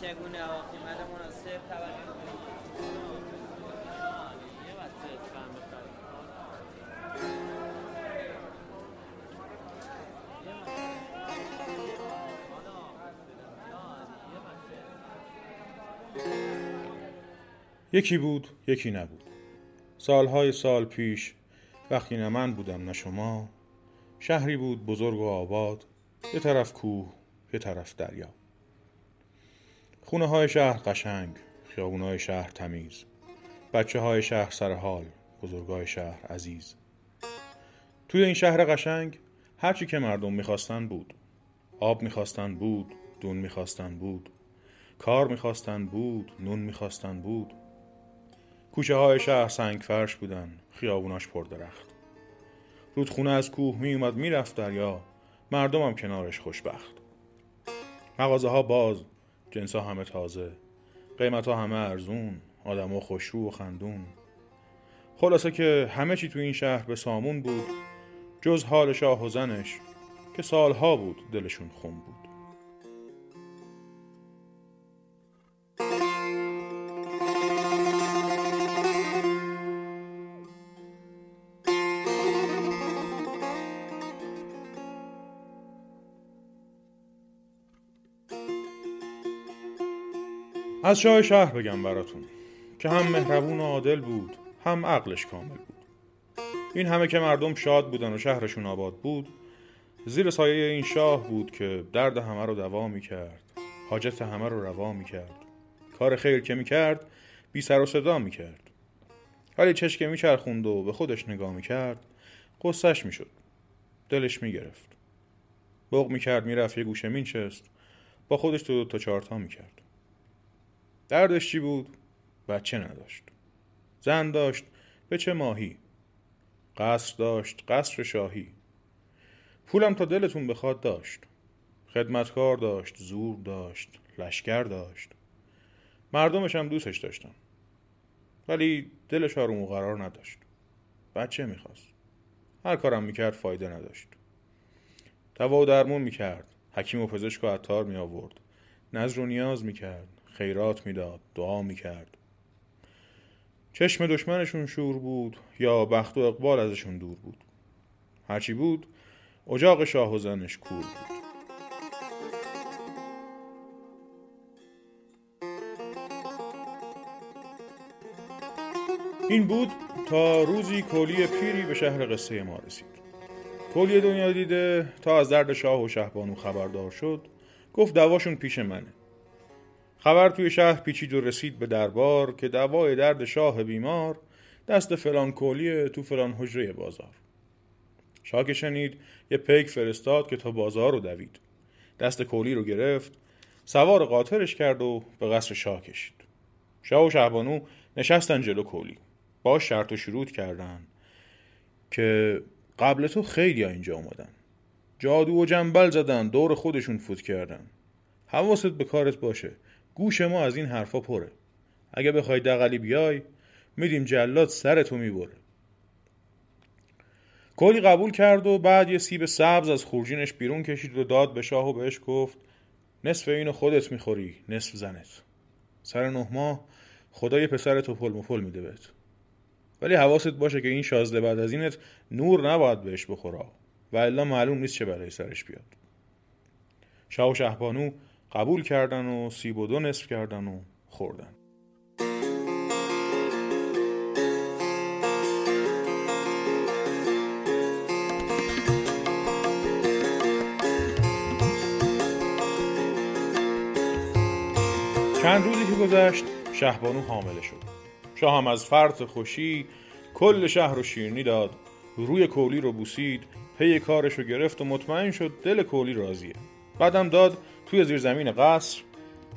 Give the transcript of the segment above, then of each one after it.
چگونه مناسب توقع یکی بود یکی نبود. سالهای سال پیش وقتی نه من بودم نه شما شهری بود بزرگ و آباد یه طرف کوه یه طرف دریا. خونه های شهر قشنگ خیابون های شهر تمیز بچه های شهر سر حال بزرگای شهر عزیز. توی این شهر قشنگ هرچی که مردم می‌خواستن بود. آب می‌خواستن بود دون می‌خواستن بود. کار می‌خواستن بود نون می‌خواستن بود. کوچه های شهر سنگ فرش بودن خیابوناش پر درخت رودخونه از کوه می اومد می‌رفت دریا. مردمم کنارش خوشبخت. مغازه ها باز جنس ها همه تازه قیمت ها همه ارزون آدم ها خوشرو و خندون. خلاصه که همه چی تو این شهر به سامون بود جز حال شاه و زنش که سالها بود دلشون خون بود. از شاه شهر بگم براتون که هم مهربون و عادل بود هم عقلش کامل بود. این همه که مردم شاد بودن و شهرشون آباد بود زیر سایه این شاه بود که درد همه رو دوا می کرد حاجت همه رو روا می کرد کار خیر که می کرد بی سر و صدا می کرد ولی چشکه می چرخوند و به خودش نگاه می کرد قصهش می شد دلش می گرفت بغ می کرد می رفت یه گوشه می نشست با خودش تو تا چارتا می کرد دردش چی بود؟ بچه نداشت. زن داشت به چه ماهی؟ قصر داشت قصر شاهی. پولم تا دلتون بخواد داشت. خدمتکار داشت زور داشت لشکر داشت. مردمش هم دوستش داشتن ولی دلش آروم و قرار نداشت. بچه می‌خواست. هر کارم می‌کرد فایده نداشت. دوا و درمون می‌کرد. حکیم و پزشک و عطار می آورد نظر و نیاز می‌کرد. خیرات می‌داد دعا می‌کرد. چشم دشمنشون شور بود یا بخت و اقبال ازشون دور بود. هرچی بود اجاق شاه و زنش کور بود. این بود تا روزی کولی پیری به شهر قصه ما رسید. کولی دنیا دیده تا از درد شاه و شهبانو خبردار شد گفت دواشون پیش منه. خبر توی شهر پیچید و رسید به دربار که دوای درد شاه بیمار دست فلان کولی تو فلان حجره بازار. شاه که شنید یه پیک فرستاد که تا بازار رو دوید. دست کولی رو گرفت سوار قاطرش کرد و به قصر شاه کشید. شاه و شهبانو نشستن جلو کولی. با شرط و شروط کردن که قبل تو خیلی اینجا اومدن. جادو و جنبل زدن دور خودشون فوت کردن. حواست به کارت باشه. گوش ما از این حرفا پره. اگه بخوای دقلی بیای میدیم جلاد سرتو می‌بره. کلی قبول کرد و بعد یه سیب سبز از خورجینش بیرون کشید و داد به شاه و بهش گفت نصف اینو خودت می‌خوری نصف زنت. سر نه ماه خدای پسر تو پل مپل میده بهت. ولی حواست باشه که این شازده بعد از اینت نور نباید بهش بخورا و الا معلوم نیست چه برای سرش بیاد. شاه و شهبانو قبول کردن و سیب و دو نصف کردن و خوردن. چند روزی که گذشت شهبانو حامله شد. شاه هم از فرط خوشی کل شهر رو شیرنی داد. روی کولی رو بوسید پی کارش رو گرفت و مطمئن شد دل کولی راضیه. بعدم داد توی زیر زمین قصر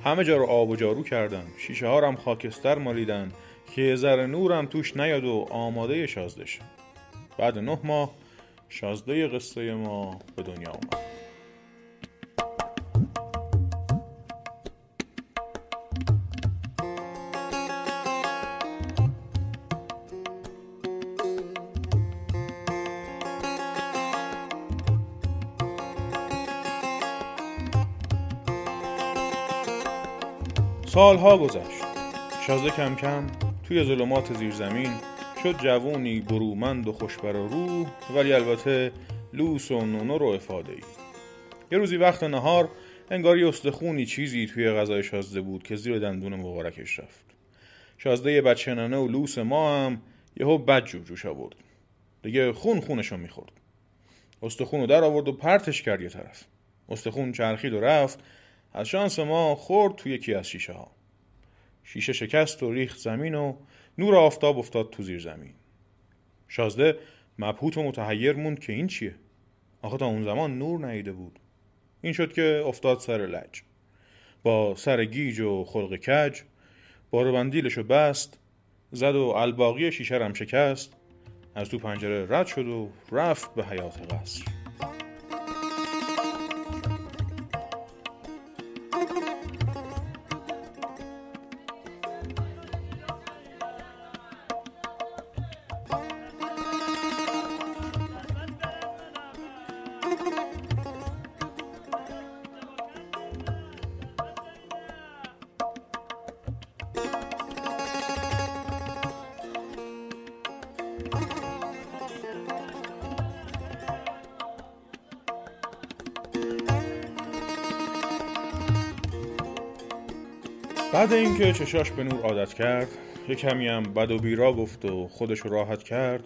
همه جا رو آب و جارو کردن. شیشه ها هم خاکستر مالیدن که ذره نورم توش نیاد و آماده شازده شد. بعد نه ماه شازده قصه ما به دنیا اومد. سالها گذشت. شازده کم کم توی ظلمات زیر زمین شد جوونی برومند و خوشبر روح ولی البته لوس و نونو رو افاده ای یه روزی وقت نهار انگار یه استخونی چیزی توی غذای شازده بود که زیر دندون مبارکش رفت. شازده ننه و لوس ما هم یهو بد جو جوش آورد. دیگه خون خونشو می‌خورد. استخون رو در آورد و پرتش کرد یه طرف. استخون چرخید و رفت. از شانس ما خورد توی یکی از شیشه ها شیشه شکست و ریخت زمین و نور آفتاب افتاد تو زیر زمین. شازده مبهوت و متحیر موند که این چیه؟ آخه تا اون زمان نور نیده بود. این شد که افتاد سر لج. با سر گیج و خلق کج بارو بندیلشو بست زد و الباقی شیشه رم شکست از تو پنجره رد شد و رفت به حیات قصر. بعد اینکه چشاش به نور عادت کرد یه کمی هم بد و بیرا گفت و خودش رو راحت کرد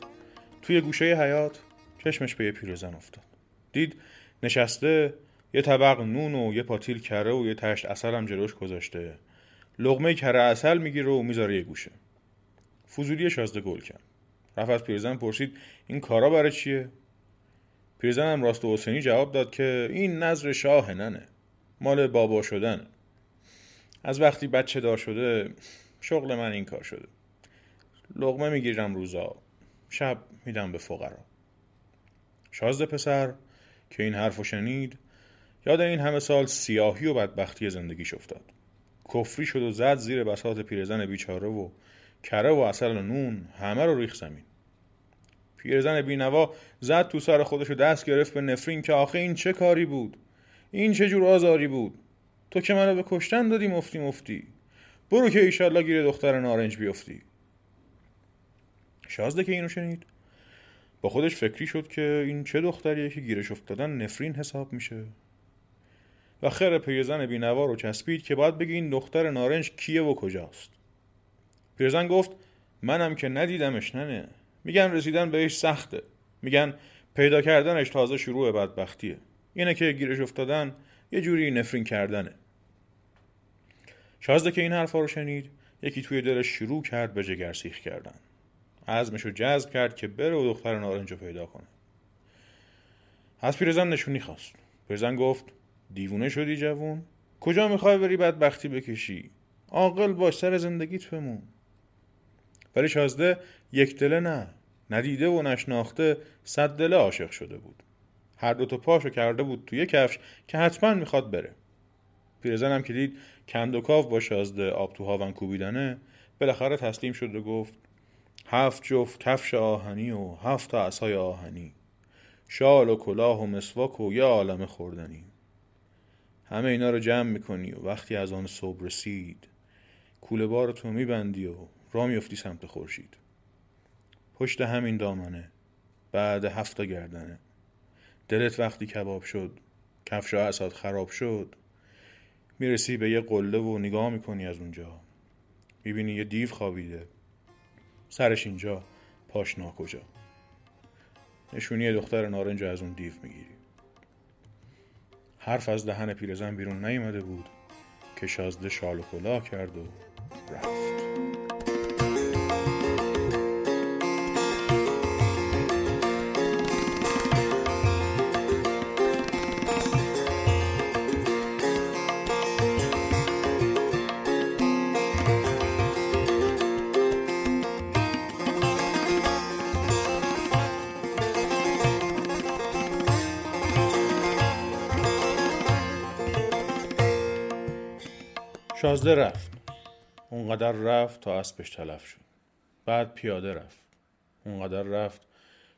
توی گوشه حیات چشمش به یه پیرزن افتاد. دید نشسته یه طبق نون و یه پاتیل کره و یه تشت اصل هم جلوش گذاشته. لغمه کره اصل می‌گیره و می‌ذاره یه گوشه. فضولی شازده گل کرد. رفت از پیرزن پرسید این کارا برای چیه؟ پیرزن هم راست و حسینی جواب داد که این نظر شاه ننه. مال بابا شدنه از وقتی بچه دار شده شغل من این کار شده. لغمه می‌گیرم روزا شب میدم به فقرا. شازده پسر که این حرفو شنید یاد این همه سال سیاهی و بدبختی زندگیش افتاد. کفری شد و زد زیر بساط پیرزن بیچاره و کره و اصل و نون همه رو ریخ زمین. پیرزن بینوا زد تو سر خودش و دست گرفت به نفرین که آخه این چه کاری بود؟ این چه جور آزاری بود؟ تو که منو به کشتن دادی مفتی مفتی. برو که ایشالله گیر دختر نارنج بیفتی. شازده که اینو شنید. با خودش فکری شد که این چه دختریه که گیرش افتادن نفرین حساب میشه. و خیر پیرزن بینوا رو چسبید که باید بگی این دختر نارنج کیه و کجاست. پیرزن گفت منم که ندیدمش ننه. میگن رسیدن بهش سخته. میگن پیدا کردنش تازه شروع بدبختیه. اینه که گیرش افتادن یه جوری نفرین کردنه. شازده که این حرفا رو شنید یکی توی دلش شروع کرد به جگرسیخ کردن. عزمش رو جذب کرد که بره و دختر نارنج رو پیدا کنه. از پیرزن نشونی خواست. پیرزن گفت دیوونه شدی جوون. کجا می‌خوای بری بدبختی بکشی؟ عاقل باش سر زندگیت بمون. ولی شازده یک دله نه. ندیده و نشناخته صد دله عاشق شده بود. هر دو تا پاشو کرده بود توی کفش که حتما می‌خواد بره. پیرزنم که دید کندوکاو با شازده آب تو هاون کوبیدنه بالاخره تسلیم شد و گفت هفت جفت کفش آهنی و هفت تا عصای آهنی. شال و کلاه و مسواک و یه عالم خوردنی. همه اینا رو جمع می‌کنی و وقتی از آن صبح رسید کوله بارتو میبندی و را میفتی سمت خورشید. پشت همین دامنه بعد هفت گردنه. دلت وقتی کباب شد کفش و اساد خراب شد می‌رسی به یه قله و نگاه می‌کنی از اونجا. می‌بینی یه دیو خوابیده. سرش اینجا. پاش ناکجا. نشونی دختر نارنج از اون دیو می‌گیری. حرف از دهن پیرزن بیرون نیامده بود. که شازده شال و کلاه کرد و رفت. شازده رفت. اونقدر رفت تا اسبش تلف شد. بعد پیاده رفت. اونقدر رفت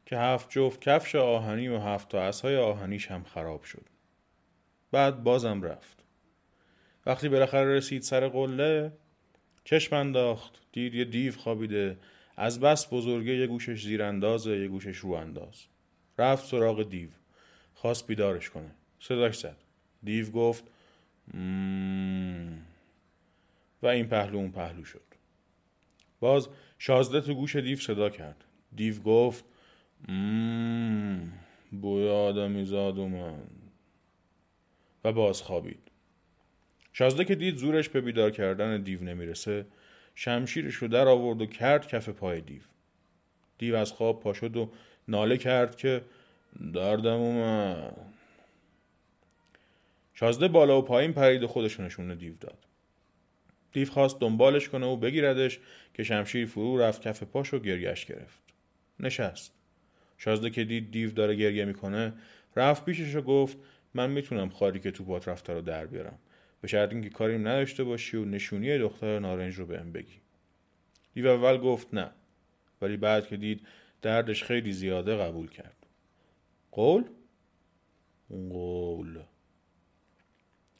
که هفت جفت کفش آهنی و هفت تا اسهای آهنیش هم خراب شد. بعد بازم رفت. وقتی بالاخره رسید سر قله چشم انداخت. دید یه دیو خوابیده. از بس بزرگه یه گوشش زیراندازه یه گوشش رو انداز. رفت سراغ دیو. خواست بیدارش کنه. صداش زد. دیو گفت مم. و این پهلو اون پهلو شد. باز شازده تو گوش دیو صدا کرد. دیو گفت مم. بوی آدمی زاد اومد و باز خوابید. شازده که دید زورش به بیدار کردن دیو نمی‌رسه شمشیرش رو در آورد و کرد کف پای دیو. دیو از خواب پا شد و ناله کرد که دردم اومد شازده بالا و پایین پرید و خودش دیو داد. دیو خواست دنبالش کنه و بگیردش که شمشیر فرو رفت کف پاش و گریش گرفت. نشست. شازده که دید دیو داره گریه می‌کنه رفت پیشش و گفت من می‌تونم خاری که تو پات رفته رو در بیارم. به شرط اینکه کاریم نداشته باشی و نشونی دختر نارنج رو بهم بگی. دیو اول گفت نه. ولی بعد که دید دردش خیلی زیاده قبول کرد. قول؟ قول.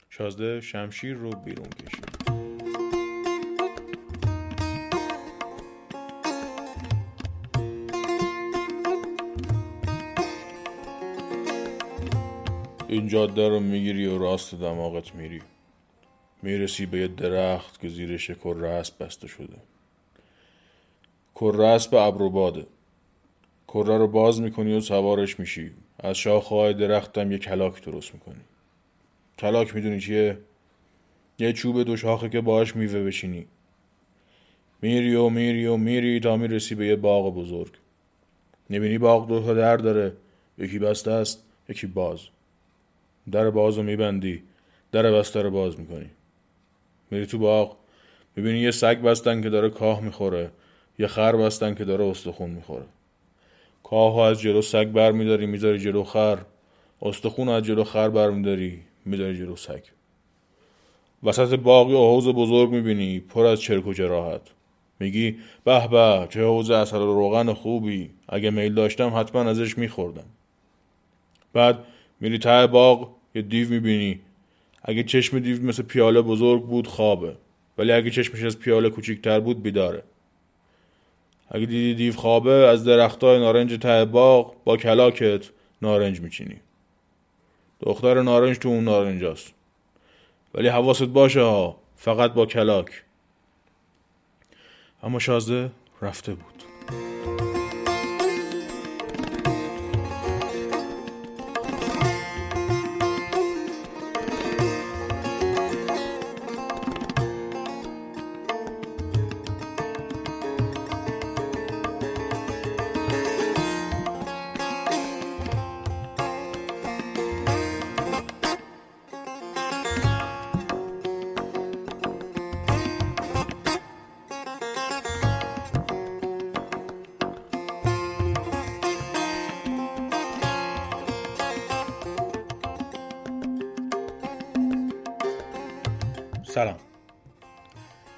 شازده شمشیر رو بیرون کشید. این جاده رو می‌گیری و راست دماغت میری. می‌رسی به یه درخت که زیرش کره اسب بسته شده. کره اسب ابروباده. کره رو باز می‌کنی و سوارش میشی. از شاخه‌های درختم یه کلاک درست می‌کنی. کلاک می‌دونی چیه؟ یه چوب دو شاخه که باهاش میوه بشینی میری و میری و میری تا می‌رسی به یه باغ بزرگ. نبینی باغ دو تا در داره. یکی بسته است یکی باز. در باز رو میبندی. در بسته رو باز می‌کنی. میری تو باغ. می‌بینی یه سگ بستن که داره کاه می‌خوره. یه خر بستن که داره استخون می‌خوره. کاه از جلو سگ بر میداری می‌ذاری جلو خر. استخون از جلو خر بر میداری می‌ذاری جلو سگ. وسط باغ یه حوز بزرگ می‌بینی پر از چرک و جراحت. میگی به به چه حوز اصل روغن خوبی. اگه میل داشتم حتما ازش میخوردم. بعد میری ته باغ یه دیو می‌بینی. اگه چشم دیو مثل پیاله بزرگ بود خوابه. ولی اگه چشمش از پیاله کوچیکتر بود بیداره. اگه دیدی دیو خوابه از درختای نارنج ته باغ با کلاکت نارنج میچینی. دختر نارنج تو اون نارنجاست. ولی حواست باشه ها فقط با کلاک. اما شازده رفته بود.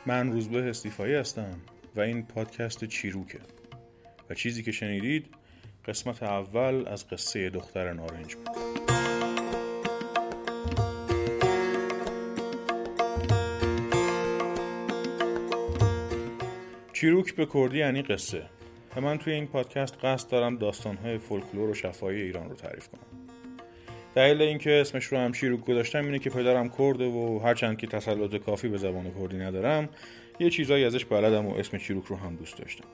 من روزبه استیفایی هستم و این پادکست چیروکه. و چیزی که شنیدید قسمت اول از قصه دختر نارنج بود. چیروک به کردی یعنی قصه. و من توی این پادکست قصد دارم داستانهای فولکلور و شفاهی ایران رو تعریف کنم. دلیل اینکه اسمش رو هم شیروک گذاشتم اینه که پدرم کرده و هرچند که تسلط کافی به زبان کردی ندارم یه چیزایی ازش بلدم و اسم چیروک رو هم دوست داشتم.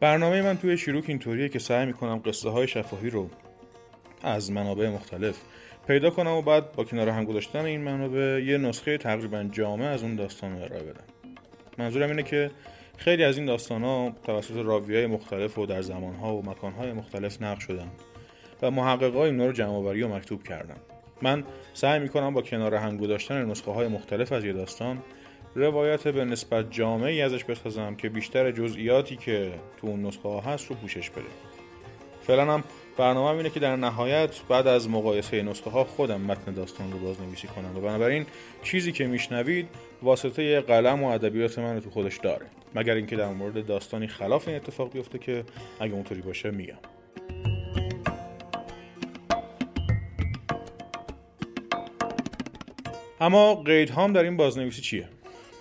برنامه من توی شیروک اینطوریه که سعی می‌کنم قصه های شفاهی رو از منابع مختلف پیدا کنم و بعد با کنار هم گذاشتن این منابع یه نسخه تقریبا جامع از اون داستان رو ارائه بدم. منظورم اینه که خیلی از این داستان ها توسط راوی های مختلف و در زمان ها و مکان های مختلف نقل شدن و محقق های اینا رو جمع و مکتوب کردن. من سعی می‌کنم با کنار هم گذاشتن نسخه های مختلف از یه داستان روایت به نسبت جامعی ازش بسازم که بیشتر جزئیاتی که تو اون نسخه ها هست رو پوشش بده. فعلا هم برنامه اینه که در نهایت بعد از مقایسه نسخه ها خودم متن داستان رو بازنویسی کنم و بنابراین چیزی که میشنوید واسطه قلم و ادبیات من رو تو خودش داره مگر اینکه در مورد داستانی خلاف این اتفاق بیفته که اگه اونطوری باشه میگم. اما قید هام در این بازنویسی چیه؟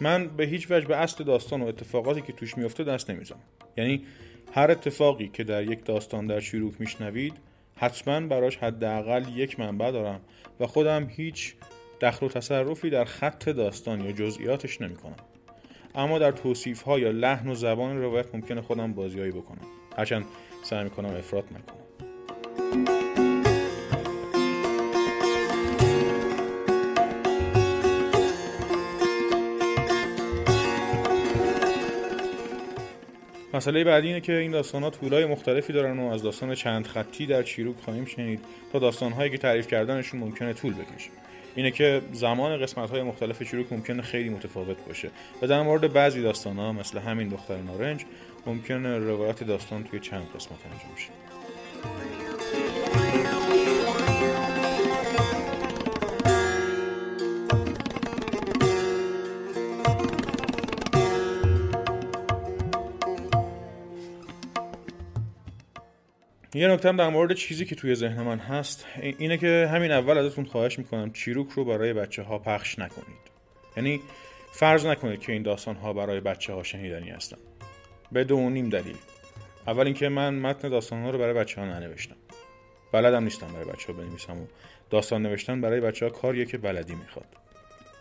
من به هیچ وجه به اصل داستان و اتفاقاتی که توش میفته دست نمی‌زنم. یعنی هر اتفاقی که در یک داستان در شروع میشنوید حتما براش حداقل یک منبع دارم و خودم هیچ دخل و تصرفی در خط داستان یا جزئیاتش نمی‌کنم. اما در توصیف ها یا لحن و زبان روایت ممکنه خودم بازیایی بکنم. هرچند سعی می‌کنم افراد نکنم. مسئله بعدی اینه که این داستان ها طولای مختلفی دارن و از داستان چند خطی در چیروک خواهیم شنید تا داستان هایی که تعریف کردنشون ممکنه طول بکشه. اینه که زمان قسمت های مختلف چیروک ممکنه خیلی متفاوت باشه و در مورد بعضی داستان ها مثل همین دختر نارنج ممکنه روایت داستان توی چند قسمت انجام شه. یه نکته در مورد چیزی که توی ذهن من هست اینه که همین اول ازتون خواهش می‌کنم چیروک رو برای بچه ها پخش نکنید. یعنی فرض نکنید که این داستان ها برای بچه ها شنیدنی هستن. به دو نیم دلیل. اول اینکه من متن داستان ها رو برای بچه ها ننوشتم. بلدم نیستم برای بچه ها بنویسم و داستان نوشتن برای بچه ها کاریه که بلدی می‌خواد.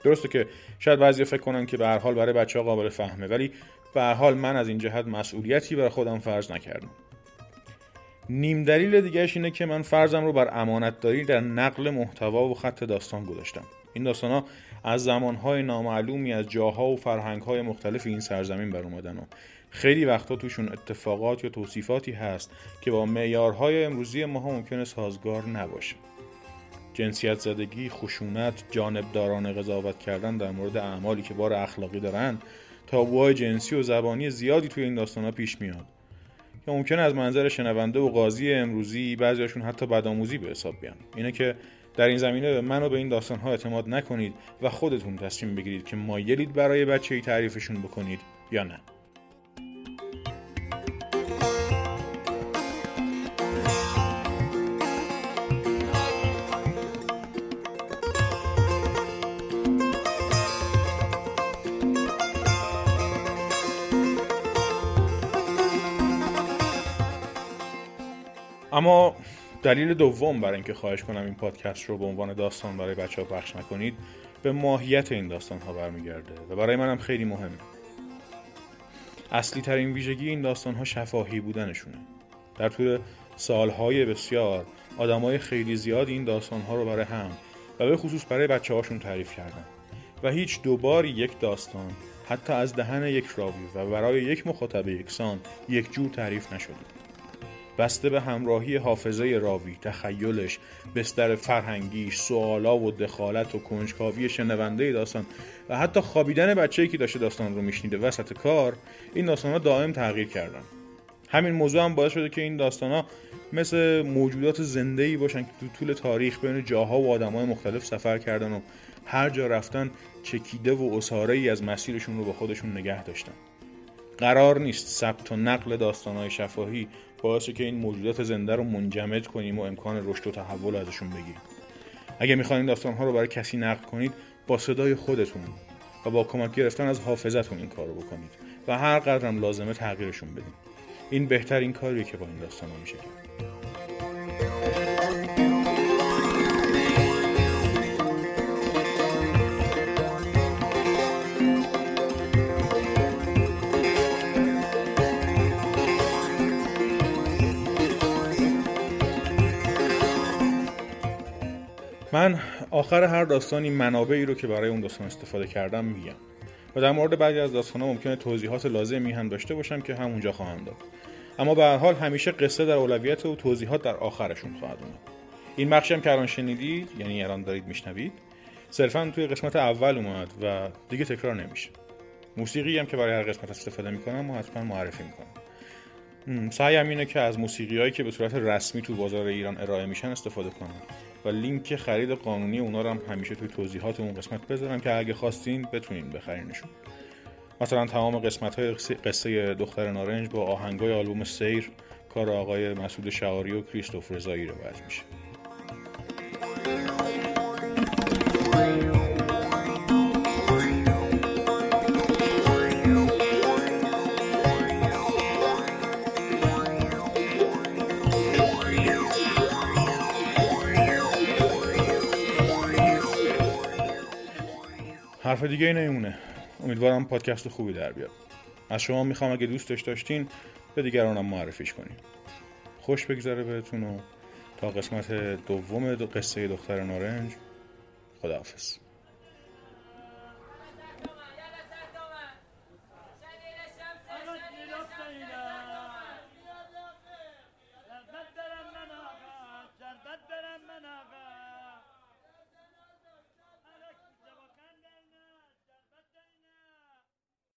درسته که شاید بعضی فکر کنن که به هر حال برای بچه ها قابل فهمه ولی به هر حال من از این جهت مسئولیتی برای خودم فرض نکردم. نیم دلیل دیگهش اینه که من فرضم رو بر امانت داری در نقل محتوا و خط داستان گذاشتم. این داستان ها از زمانهای نامعلومی از جاها و فرهنگهای مختلف این سرزمین بر اومدن و خیلی وقتا توشون اتفاقات یا توصیفاتی هست که با معیارهای امروزی ما ممکنه سازگار نباشه. جنسیت زدگی، خشونت، جانبداران قضاوت کردن در مورد اعمالی که بار اخلاقی دارن تابوهای جنسی و زبانی زیادی توی این داستان ها پیش میاد. که ممکن از منظر شنونده و قاضی امروزی بعضیاشون حتی بدآموزی به حساب بیان. اینه که در این زمینه منو به این داستان ها اعتماد نکنید و خودتون تصمیم بگیرید که مایلید برای بچه ای تعریفشون بکنید یا نه. اما دلیل دوم برای اینکه خواهش کنم این پادکست رو به عنوان داستان برای بچه ها پخش نکنید به ماهیت این داستان ها برمیگرده و برای منم خیلی مهمه. اصلی ترین ویژگی این داستان ها شفاهی بودنشونه. در طول سالهای بسیار آدمای خیلی زیاد این داستان ها رو برای هم و به خصوص برای بچه هاشون تعریف کردن و هیچ دوباری یک داستان حتی از دهن یک راوی و برای یک مخاطب یکسان یک جور تعریف نشده. بسته به همراهی حافظه راوی تخیلش بستر فرهنگیش سوالا و دخالت و کنجکاوی شنونده داستان و حتی خوابیدن بچه‌ای که داشته داستان رو میشنیده وسط کار این داستان ها دائم تغییر کردن. همین موضوع هم باعث شده که این داستان ها مثل موجودات زنده ای باشن که تو طول تاریخ بین جاها و آدمای مختلف سفر کردن و هر جا رفتن چکیده و اساره ای از مسیرشون رو با خودشون نگه داشتن. قرار نیست ثبت و نقل داستانهای شفاهی باعثه که این موجودات زنده رو منجمد کنیم و امکان رشد و تحول ازشون بگیریم. اگه می‌خواین این داستان ها رو برای کسی نقل کنید با صدای خودتون و با کمک گرفتن از حافظتون این کار رو بکنید و هر قدرم لازمه تغییرشون بدین. این بهترین کاریه که با این داستان میشه کرد. من آخر هر داستانی منابعی رو که برای اون داستان استفاده کردم میگم. و در مورد بعضی از داستانها ممکنه توضیحات لازمی هم داشته باشم که همونجا خواهم داد. اما به هر حال همیشه قصه در اولویت و توضیحات در آخرشون خواهد اومد. این بخشی هم که الان شنیدید یعنی الان دارید میشنوید صرفا توی قسمت اول اومد و دیگه تکرار نمیشه. موسیقی هم که برای هر قسمت استفاده می‌کنم و حتما معرفی می‌کنم. سعیم اینه که از موسیقی هایی که به صورت رسمی تو بازار ایران ارائه میشن استفاده کنم. و لینک خرید قانونی اونا رو هم همیشه توی توضیحات اون قسمت بذارم که اگه خواستین بتونین بخرینشون مثلا تمام قسمت های قصه دختر نارنج با آهنگای آلبوم سیر کار آقای مسعود شعاری و کریستوف رضایی روایت میشه. حرف دیگه ای نمیمونه. امیدوارم پادکست خوبی در بیاد. از شما می‌خوام اگه دوستش داشتین به دیگرانم معرفیش کنین. خوش بگذره بهتون و تا قسمت دوم قصه دختر نارنج خداحافظ.